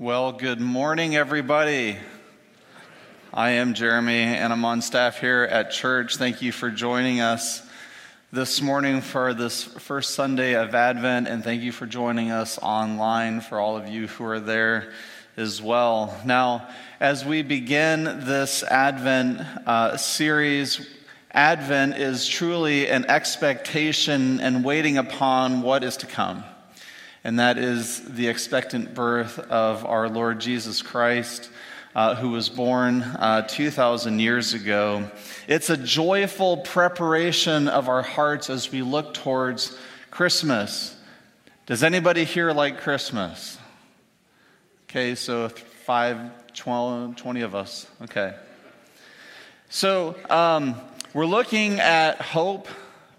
Well, good morning, everybody. I am Jeremy, and I'm on staff here at church. Thank you for joining us this morning for this first Sunday of Advent, and thank you for joining us online for all of you who are there as well. Now, as we begin this Advent uh, series, Advent is truly an expectation and waiting upon what is to come and that is the expectant birth of our Lord Jesus Christ. Uh, who was born uh, 2,000 years ago. It's a joyful preparation of our hearts as we look towards Christmas. Does anybody here like Christmas? Okay, so five, 12, 20 of us. Okay. So um, we're looking at hope,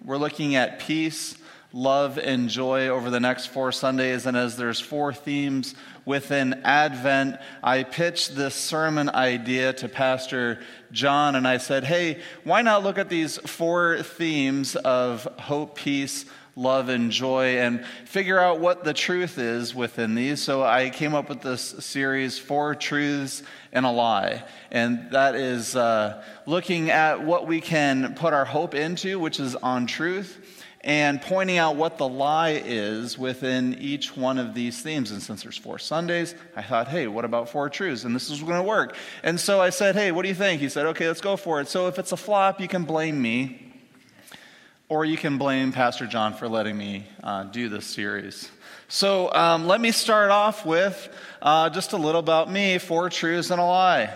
we're looking at peace, love and joy over the next four Sundays. And as there's four themes within Advent, I pitched this sermon idea to Pastor John, and I said, hey, why not look at these four themes of hope, peace, love, and joy and figure out what the truth is within these? So I came up with this series, Four Truths and a Lie. And that is uh, looking at what we can put our hope into, which is on truth and pointing out what the lie is within each one of these themes. And since there's four Sundays, I thought, hey, what about four truths? And this is going to work. And so I said, hey, what do you think? He said, okay, let's go for it. So if it's a flop, you can blame me, or you can blame Pastor John for letting me uh, do this series. So um, let me start off with uh, just a little about me four truths and a lie.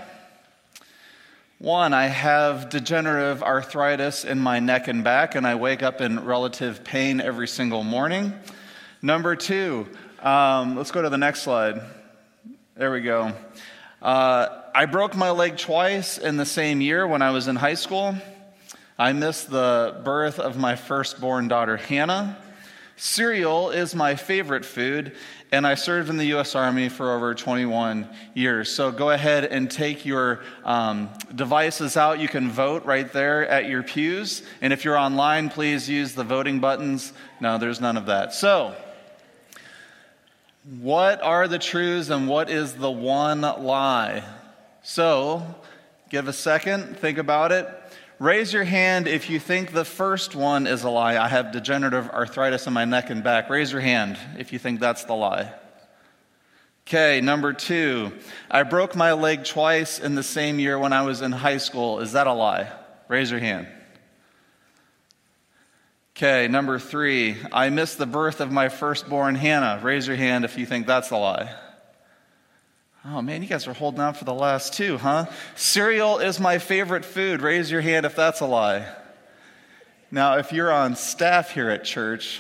One, I have degenerative arthritis in my neck and back, and I wake up in relative pain every single morning. Number two, um, let's go to the next slide. There we go. Uh, I broke my leg twice in the same year when I was in high school. I missed the birth of my firstborn daughter, Hannah. Cereal is my favorite food, and I served in the U.S. Army for over 21 years. So go ahead and take your um, devices out. You can vote right there at your pews. And if you're online, please use the voting buttons. No, there's none of that. So, what are the truths and what is the one lie? So, give a second, think about it. Raise your hand if you think the first one is a lie. I have degenerative arthritis in my neck and back. Raise your hand if you think that's the lie. Okay, number two, I broke my leg twice in the same year when I was in high school. Is that a lie? Raise your hand. Okay, number three, I missed the birth of my firstborn Hannah. Raise your hand if you think that's a lie. Oh man, you guys are holding out for the last two, huh? Cereal is my favorite food. Raise your hand if that's a lie. Now, if you're on staff here at church,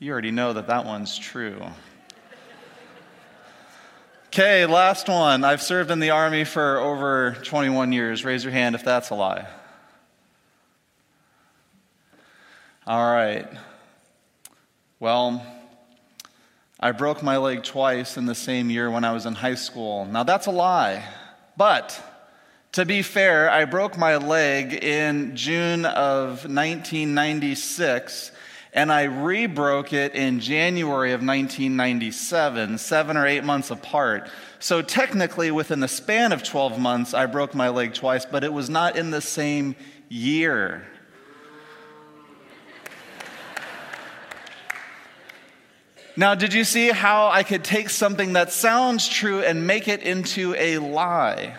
you already know that that one's true. Okay, last one. I've served in the Army for over 21 years. Raise your hand if that's a lie. All right. Well, I broke my leg twice in the same year when I was in high school. Now, that's a lie. But to be fair, I broke my leg in June of 1996, and I rebroke it in January of 1997, seven or eight months apart. So, technically, within the span of 12 months, I broke my leg twice, but it was not in the same year. Now, did you see how I could take something that sounds true and make it into a lie?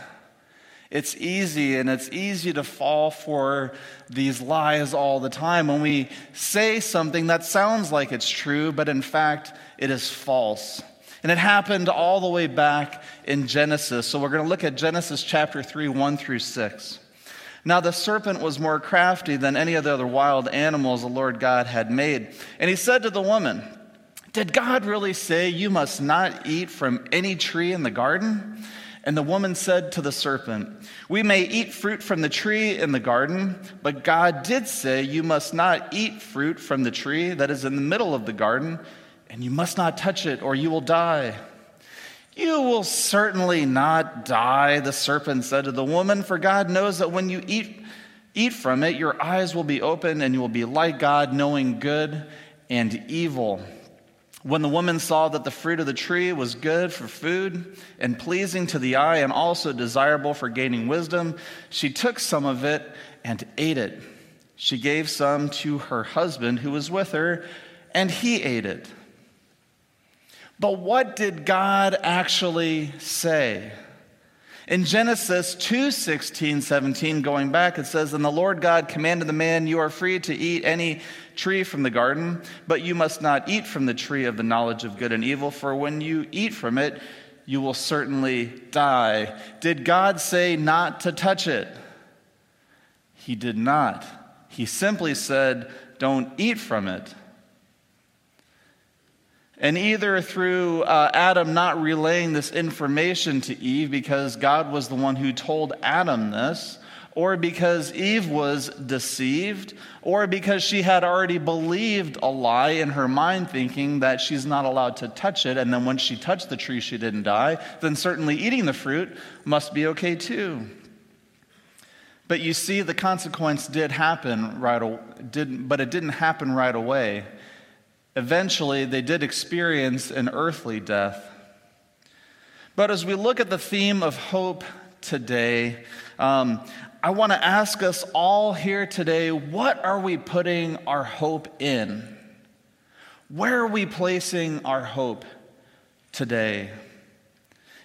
It's easy, and it's easy to fall for these lies all the time when we say something that sounds like it's true, but in fact, it is false. And it happened all the way back in Genesis. So we're going to look at Genesis chapter 3, 1 through 6. Now the serpent was more crafty than any of the other wild animals the Lord God had made. And he said to the woman, did God really say you must not eat from any tree in the garden? And the woman said to the serpent, We may eat fruit from the tree in the garden, but God did say you must not eat fruit from the tree that is in the middle of the garden, and you must not touch it, or you will die. You will certainly not die, the serpent said to the woman, for God knows that when you eat, eat from it, your eyes will be open, and you will be like God, knowing good and evil. When the woman saw that the fruit of the tree was good for food and pleasing to the eye and also desirable for gaining wisdom, she took some of it and ate it. She gave some to her husband who was with her, and he ate it. But what did God actually say? In Genesis 2 16, 17, going back, it says, And the Lord God commanded the man, You are free to eat any tree from the garden, but you must not eat from the tree of the knowledge of good and evil, for when you eat from it, you will certainly die. Did God say not to touch it? He did not. He simply said, Don't eat from it. And either through uh, Adam not relaying this information to Eve because God was the one who told Adam this, or because Eve was deceived, or because she had already believed a lie in her mind, thinking that she's not allowed to touch it, and then when she touched the tree, she didn't die, then certainly eating the fruit must be okay too. But you see, the consequence did happen right, did, but it didn't happen right away. Eventually, they did experience an earthly death. But as we look at the theme of hope today, um, I want to ask us all here today what are we putting our hope in? Where are we placing our hope today?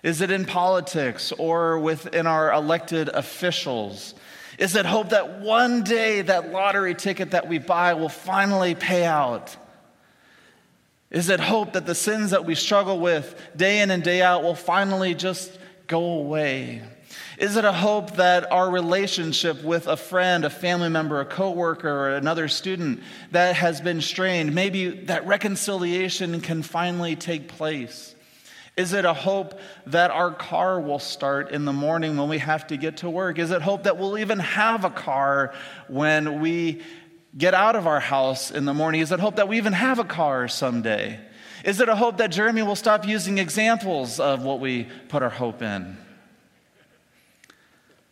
Is it in politics or within our elected officials? Is it hope that one day that lottery ticket that we buy will finally pay out? Is it hope that the sins that we struggle with day in and day out will finally just go away? Is it a hope that our relationship with a friend, a family member, a coworker, or another student that has been strained, maybe that reconciliation can finally take place? Is it a hope that our car will start in the morning when we have to get to work? Is it hope that we'll even have a car when we get out of our house in the morning? Is it hope that we even have a car someday? Is it a hope that Jeremy will stop using examples of what we put our hope in?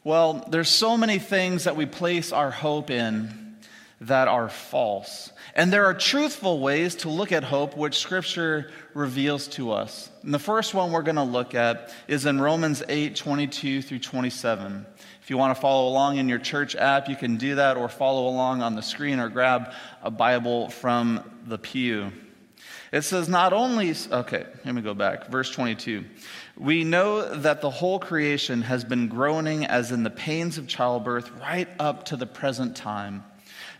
Well, there's so many things that we place our hope in that are false. And there are truthful ways to look at hope, which Scripture reveals to us. And the first one we're going to look at is in Romans 8 22 through 27. If you want to follow along in your church app, you can do that or follow along on the screen or grab a Bible from the pew. It says, not only, okay, let me go back. Verse 22. We know that the whole creation has been groaning as in the pains of childbirth right up to the present time.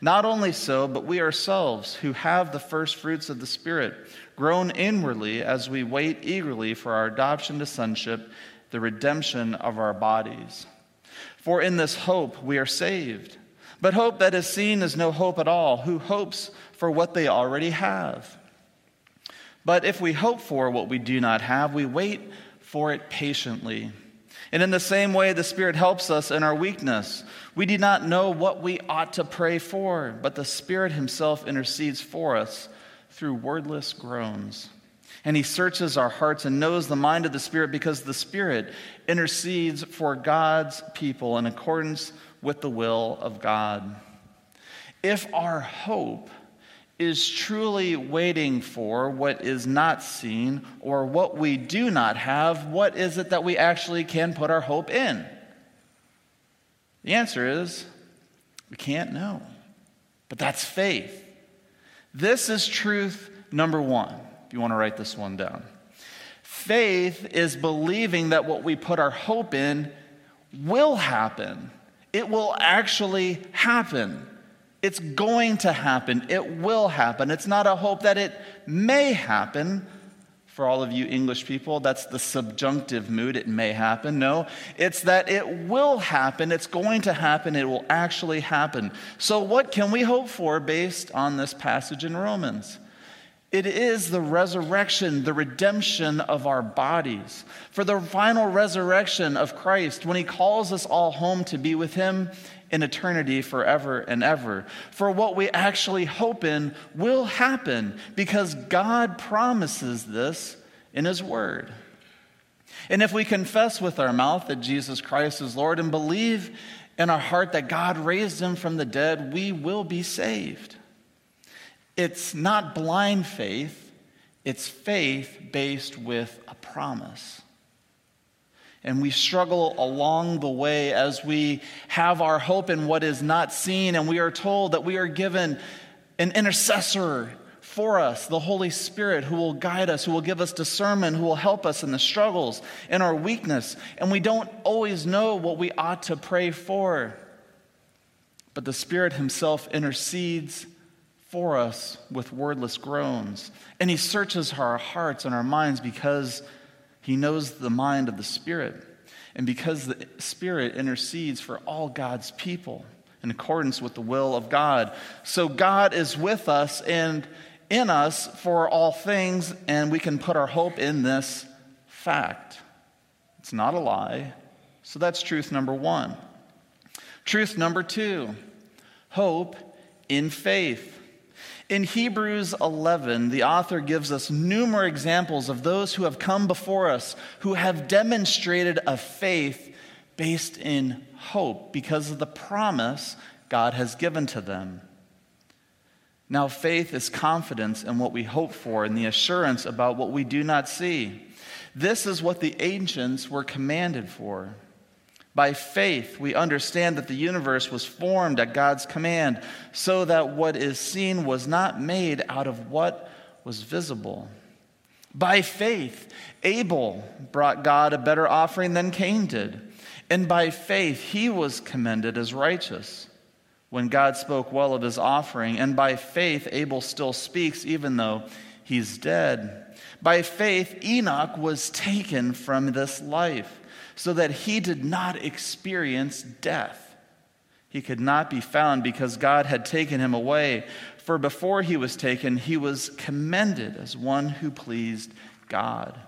Not only so, but we ourselves, who have the first fruits of the Spirit, groan inwardly as we wait eagerly for our adoption to sonship, the redemption of our bodies. For in this hope we are saved. But hope that is seen is no hope at all. Who hopes for what they already have? But if we hope for what we do not have, we wait for it patiently. And in the same way, the Spirit helps us in our weakness. We do not know what we ought to pray for, but the Spirit Himself intercedes for us through wordless groans. And he searches our hearts and knows the mind of the Spirit because the Spirit intercedes for God's people in accordance with the will of God. If our hope is truly waiting for what is not seen or what we do not have, what is it that we actually can put our hope in? The answer is we can't know. But that's faith. This is truth number one if you want to write this one down. Faith is believing that what we put our hope in will happen. It will actually happen. It's going to happen. It will happen. It's not a hope that it may happen. For all of you English people, that's the subjunctive mood. It may happen. No, it's that it will happen. It's going to happen. It will actually happen. So, what can we hope for based on this passage in Romans? It is the resurrection, the redemption of our bodies. For the final resurrection of Christ, when he calls us all home to be with him in eternity forever and ever. For what we actually hope in will happen because God promises this in his word. And if we confess with our mouth that Jesus Christ is Lord and believe in our heart that God raised him from the dead, we will be saved. It's not blind faith, it's faith based with a promise. And we struggle along the way as we have our hope in what is not seen, and we are told that we are given an intercessor for us, the Holy Spirit, who will guide us, who will give us discernment, who will help us in the struggles, in our weakness. And we don't always know what we ought to pray for. But the Spirit Himself intercedes for us with wordless groans. And He searches our hearts and our minds because He knows the mind of the Spirit. And because the Spirit intercedes for all God's people in accordance with the will of God. So God is with us and in us for all things, and we can put our hope in this fact. It's not a lie. So that's truth number one. Truth number two hope in faith. In Hebrews 11, the author gives us numerous examples of those who have come before us who have demonstrated a faith based in hope because of the promise God has given to them. Now, faith is confidence in what we hope for and the assurance about what we do not see. This is what the ancients were commanded for. By faith, we understand that the universe was formed at God's command, so that what is seen was not made out of what was visible. By faith, Abel brought God a better offering than Cain did. And by faith, he was commended as righteous when God spoke well of his offering. And by faith, Abel still speaks, even though he's dead. By faith, Enoch was taken from this life so that he did not experience death. He could not be found because God had taken him away. For before he was taken, he was commended as one who pleased God.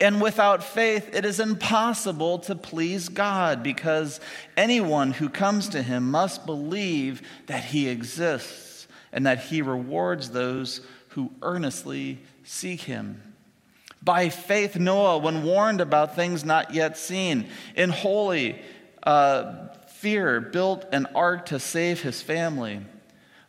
And without faith, it is impossible to please God because anyone who comes to him must believe that he exists and that he rewards those who earnestly seek him. By faith, Noah, when warned about things not yet seen, in holy uh, fear, built an ark to save his family.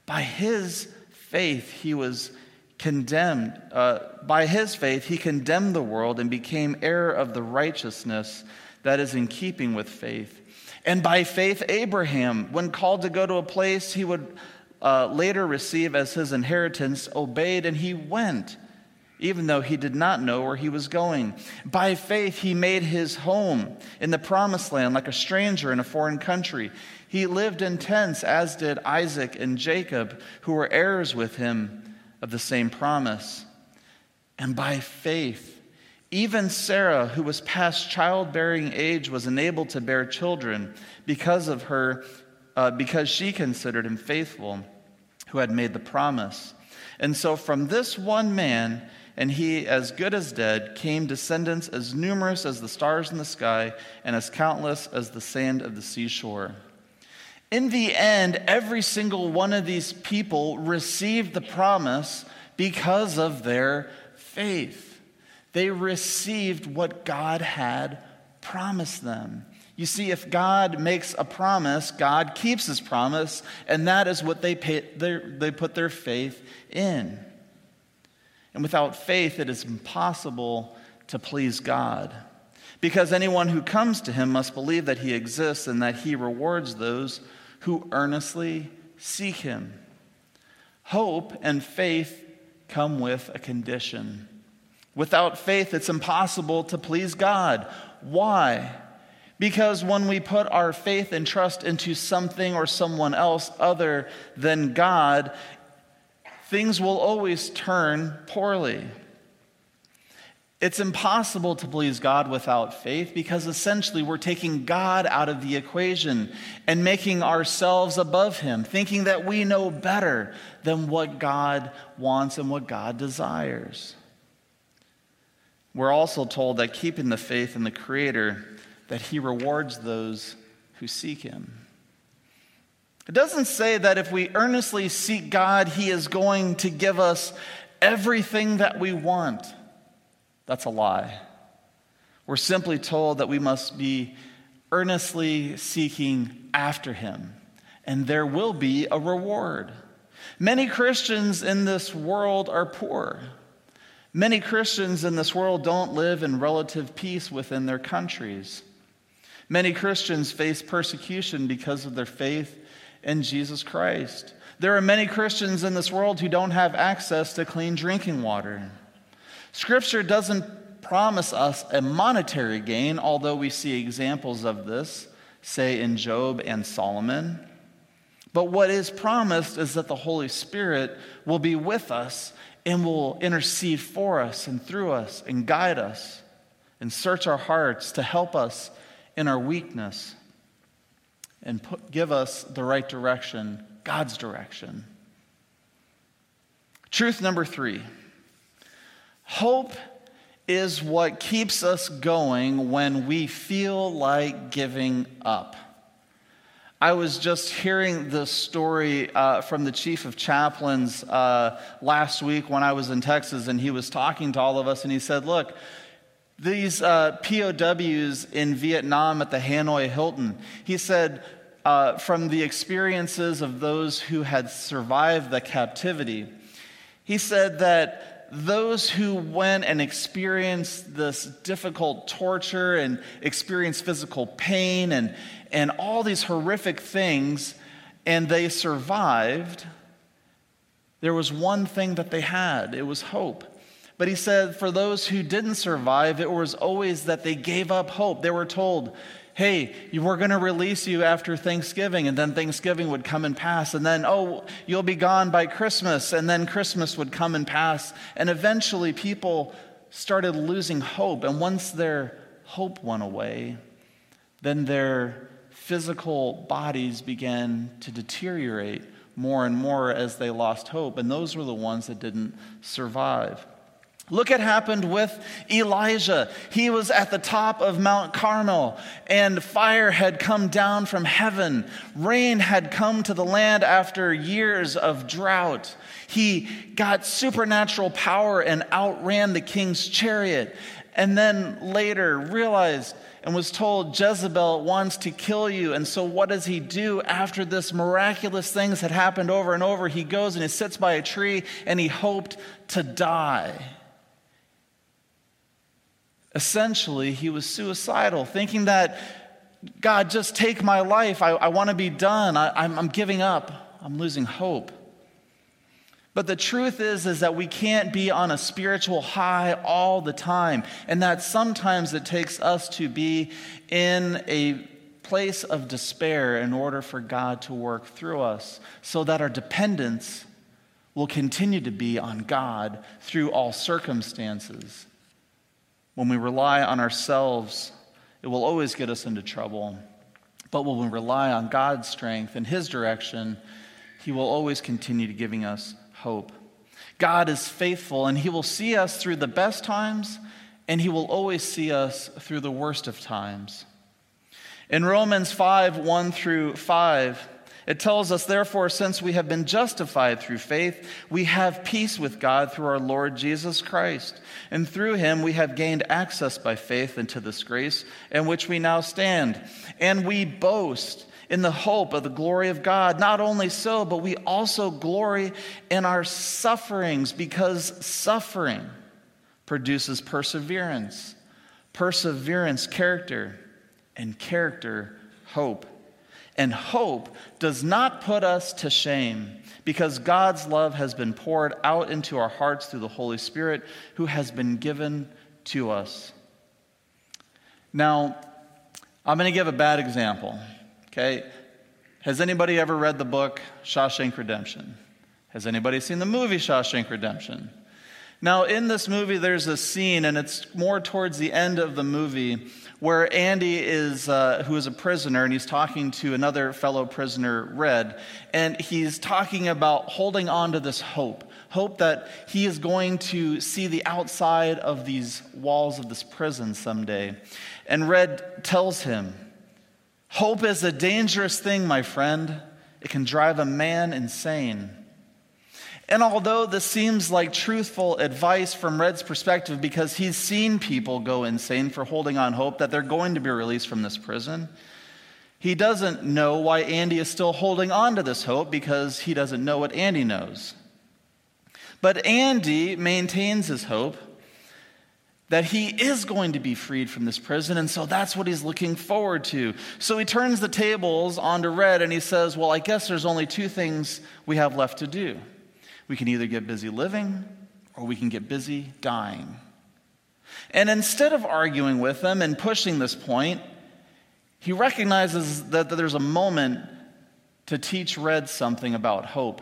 By his faith, he was condemned. Uh, by his faith, he condemned the world and became heir of the righteousness that is in keeping with faith. And by faith, Abraham, when called to go to a place he would uh, later receive as his inheritance, obeyed and he went even though he did not know where he was going. By faith, he made his home in the promised land like a stranger in a foreign country. He lived in tents, as did Isaac and Jacob, who were heirs with him of the same promise. And by faith, even Sarah, who was past childbearing age, was enabled to bear children because of her, uh, because she considered him faithful, who had made the promise. And so, from this one man, and he, as good as dead, came descendants as numerous as the stars in the sky and as countless as the sand of the seashore. In the end, every single one of these people received the promise because of their faith. They received what God had promised them. You see, if God makes a promise, God keeps his promise, and that is what they, pay, they put their faith in. And without faith, it is impossible to please God. Because anyone who comes to him must believe that he exists and that he rewards those who earnestly seek him. Hope and faith come with a condition. Without faith, it's impossible to please God. Why? Because when we put our faith and trust into something or someone else other than God, things will always turn poorly. It's impossible to please God without faith because essentially we're taking God out of the equation and making ourselves above Him, thinking that we know better than what God wants and what God desires. We're also told that keeping the faith in the Creator, that He rewards those who seek Him. It doesn't say that if we earnestly seek God, He is going to give us everything that we want. That's a lie. We're simply told that we must be earnestly seeking after Him, and there will be a reward. Many Christians in this world are poor. Many Christians in this world don't live in relative peace within their countries. Many Christians face persecution because of their faith in Jesus Christ. There are many Christians in this world who don't have access to clean drinking water. Scripture doesn't promise us a monetary gain, although we see examples of this, say in Job and Solomon. But what is promised is that the Holy Spirit will be with us and will intercede for us and through us and guide us and search our hearts to help us in our weakness and put, give us the right direction, God's direction. Truth number three hope is what keeps us going when we feel like giving up. I was just hearing this story uh, from the chief of chaplains uh, last week when I was in Texas, and he was talking to all of us, and he said, Look, these uh, POWs in Vietnam at the Hanoi Hilton, he said, uh, from the experiences of those who had survived the captivity, he said that those who went and experienced this difficult torture and experienced physical pain and, and all these horrific things, and they survived, there was one thing that they had it was hope. But he said, for those who didn't survive, it was always that they gave up hope. They were told, hey, we're going to release you after Thanksgiving. And then Thanksgiving would come and pass. And then, oh, you'll be gone by Christmas. And then Christmas would come and pass. And eventually, people started losing hope. And once their hope went away, then their physical bodies began to deteriorate more and more as they lost hope. And those were the ones that didn't survive. Look what happened with Elijah. He was at the top of Mount Carmel, and fire had come down from heaven. Rain had come to the land after years of drought. He got supernatural power and outran the king's chariot. And then later realized and was told Jezebel wants to kill you. And so, what does he do after this miraculous things had happened over and over? He goes and he sits by a tree and he hoped to die. Essentially, he was suicidal, thinking that, God, just take my life. I, I want to be done. I, I'm, I'm giving up. I'm losing hope. But the truth is, is that we can't be on a spiritual high all the time. And that sometimes it takes us to be in a place of despair in order for God to work through us so that our dependence will continue to be on God through all circumstances. When we rely on ourselves, it will always get us into trouble. But when we rely on God's strength and His direction, He will always continue to giving us hope. God is faithful, and He will see us through the best times, and He will always see us through the worst of times. In Romans 5 1 through 5, it tells us, therefore, since we have been justified through faith, we have peace with God through our Lord Jesus Christ. And through him we have gained access by faith into this grace in which we now stand. And we boast in the hope of the glory of God. Not only so, but we also glory in our sufferings because suffering produces perseverance, perseverance, character, and character, hope. And hope does not put us to shame because God's love has been poured out into our hearts through the Holy Spirit who has been given to us. Now, I'm going to give a bad example, okay? Has anybody ever read the book Shawshank Redemption? Has anybody seen the movie Shawshank Redemption? Now, in this movie, there's a scene, and it's more towards the end of the movie, where Andy is, uh, who is a prisoner, and he's talking to another fellow prisoner, Red, and he's talking about holding on to this hope hope that he is going to see the outside of these walls of this prison someday. And Red tells him, Hope is a dangerous thing, my friend. It can drive a man insane. And although this seems like truthful advice from Red's perspective because he's seen people go insane for holding on hope that they're going to be released from this prison, he doesn't know why Andy is still holding on to this hope because he doesn't know what Andy knows. But Andy maintains his hope that he is going to be freed from this prison, and so that's what he's looking forward to. So he turns the tables onto Red and he says, Well, I guess there's only two things we have left to do. We can either get busy living or we can get busy dying. And instead of arguing with them and pushing this point, he recognizes that there's a moment to teach Red something about hope.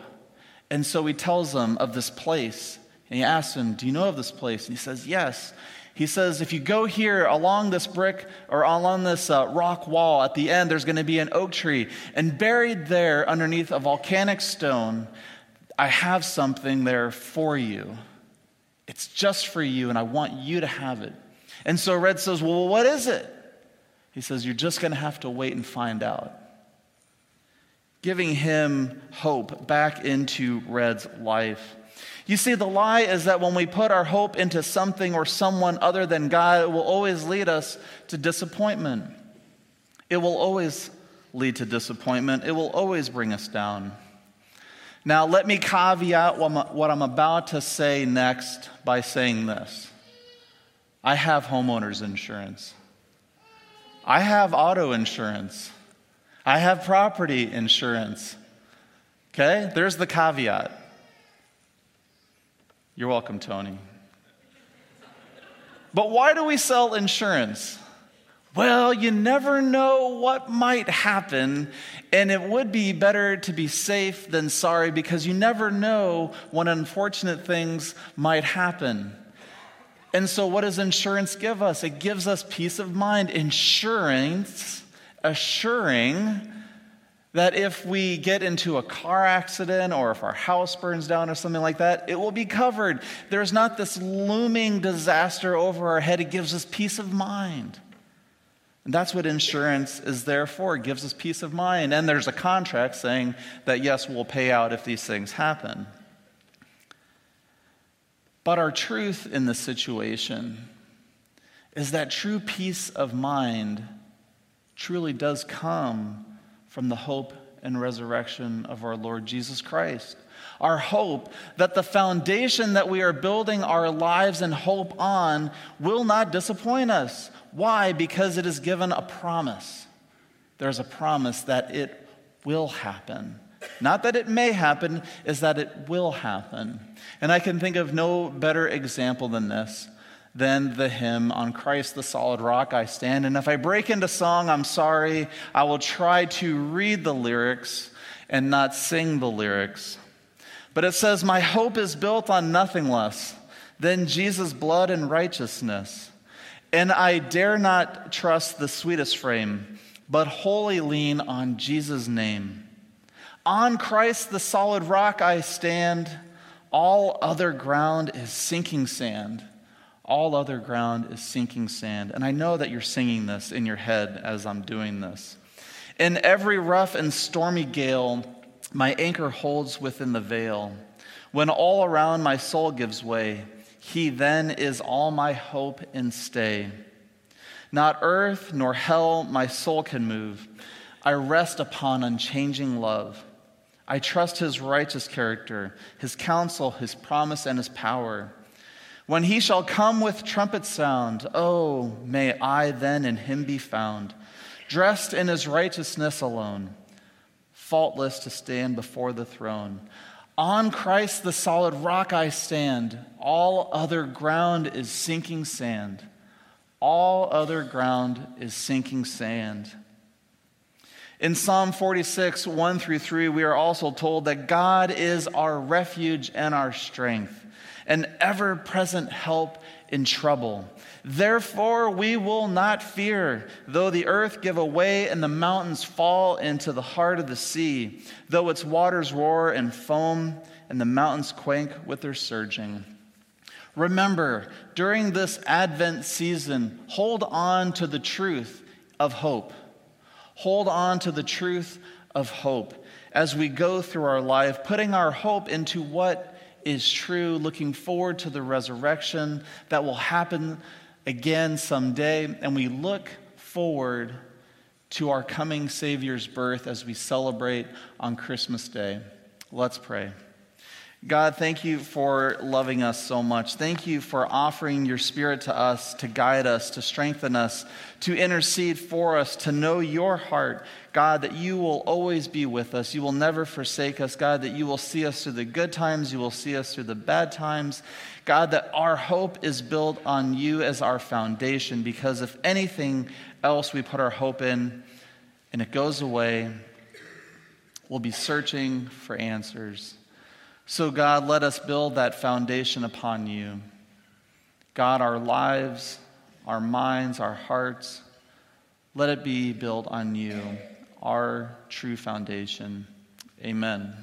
And so he tells them of this place. And he asks him, Do you know of this place? And he says, Yes. He says, If you go here along this brick or along this uh, rock wall, at the end, there's going to be an oak tree. And buried there underneath a volcanic stone, I have something there for you. It's just for you, and I want you to have it. And so Red says, Well, what is it? He says, You're just going to have to wait and find out. Giving him hope back into Red's life. You see, the lie is that when we put our hope into something or someone other than God, it will always lead us to disappointment. It will always lead to disappointment. It will always bring us down. Now, let me caveat what I'm about to say next by saying this I have homeowners insurance, I have auto insurance, I have property insurance. Okay? There's the caveat. You're welcome, Tony. But why do we sell insurance? Well, you never know what might happen, and it would be better to be safe than sorry because you never know when unfortunate things might happen. And so, what does insurance give us? It gives us peace of mind. Insurance, assuring that if we get into a car accident or if our house burns down or something like that, it will be covered. There's not this looming disaster over our head. It gives us peace of mind. And that's what insurance is there for. It gives us peace of mind. And there's a contract saying that, yes, we'll pay out if these things happen. But our truth in this situation is that true peace of mind truly does come from the hope and resurrection of our Lord Jesus Christ. Our hope that the foundation that we are building our lives and hope on will not disappoint us. Why? Because it is given a promise. There's a promise that it will happen. Not that it may happen, is that it will happen. And I can think of no better example than this than the hymn on Christ the solid rock I stand. And if I break into song, I'm sorry. I will try to read the lyrics and not sing the lyrics. But it says, My hope is built on nothing less than Jesus' blood and righteousness. And I dare not trust the sweetest frame, but wholly lean on Jesus' name. On Christ, the solid rock, I stand. All other ground is sinking sand. All other ground is sinking sand. And I know that you're singing this in your head as I'm doing this. In every rough and stormy gale, my anchor holds within the veil. When all around my soul gives way, he then is all my hope and stay. Not earth nor hell my soul can move. I rest upon unchanging love. I trust his righteous character, his counsel, his promise, and his power. When he shall come with trumpet sound, oh, may I then in him be found, dressed in his righteousness alone, faultless to stand before the throne. On Christ, the solid rock, I stand. All other ground is sinking sand. All other ground is sinking sand. In Psalm 46, 1 through 3, we are also told that God is our refuge and our strength, an ever present help in trouble. Therefore, we will not fear, though the earth give away and the mountains fall into the heart of the sea, though its waters roar and foam and the mountains quake with their surging. Remember, during this Advent season, hold on to the truth of hope. Hold on to the truth of hope as we go through our life, putting our hope into what is true, looking forward to the resurrection that will happen again someday, and we look forward to our coming Savior's birth as we celebrate on Christmas Day. Let's pray. God, thank you for loving us so much. Thank you for offering your spirit to us to guide us, to strengthen us, to intercede for us, to know your heart. God, that you will always be with us. You will never forsake us. God, that you will see us through the good times. You will see us through the bad times. God, that our hope is built on you as our foundation because if anything else we put our hope in and it goes away, we'll be searching for answers. So, God, let us build that foundation upon you. God, our lives, our minds, our hearts, let it be built on you, our true foundation. Amen.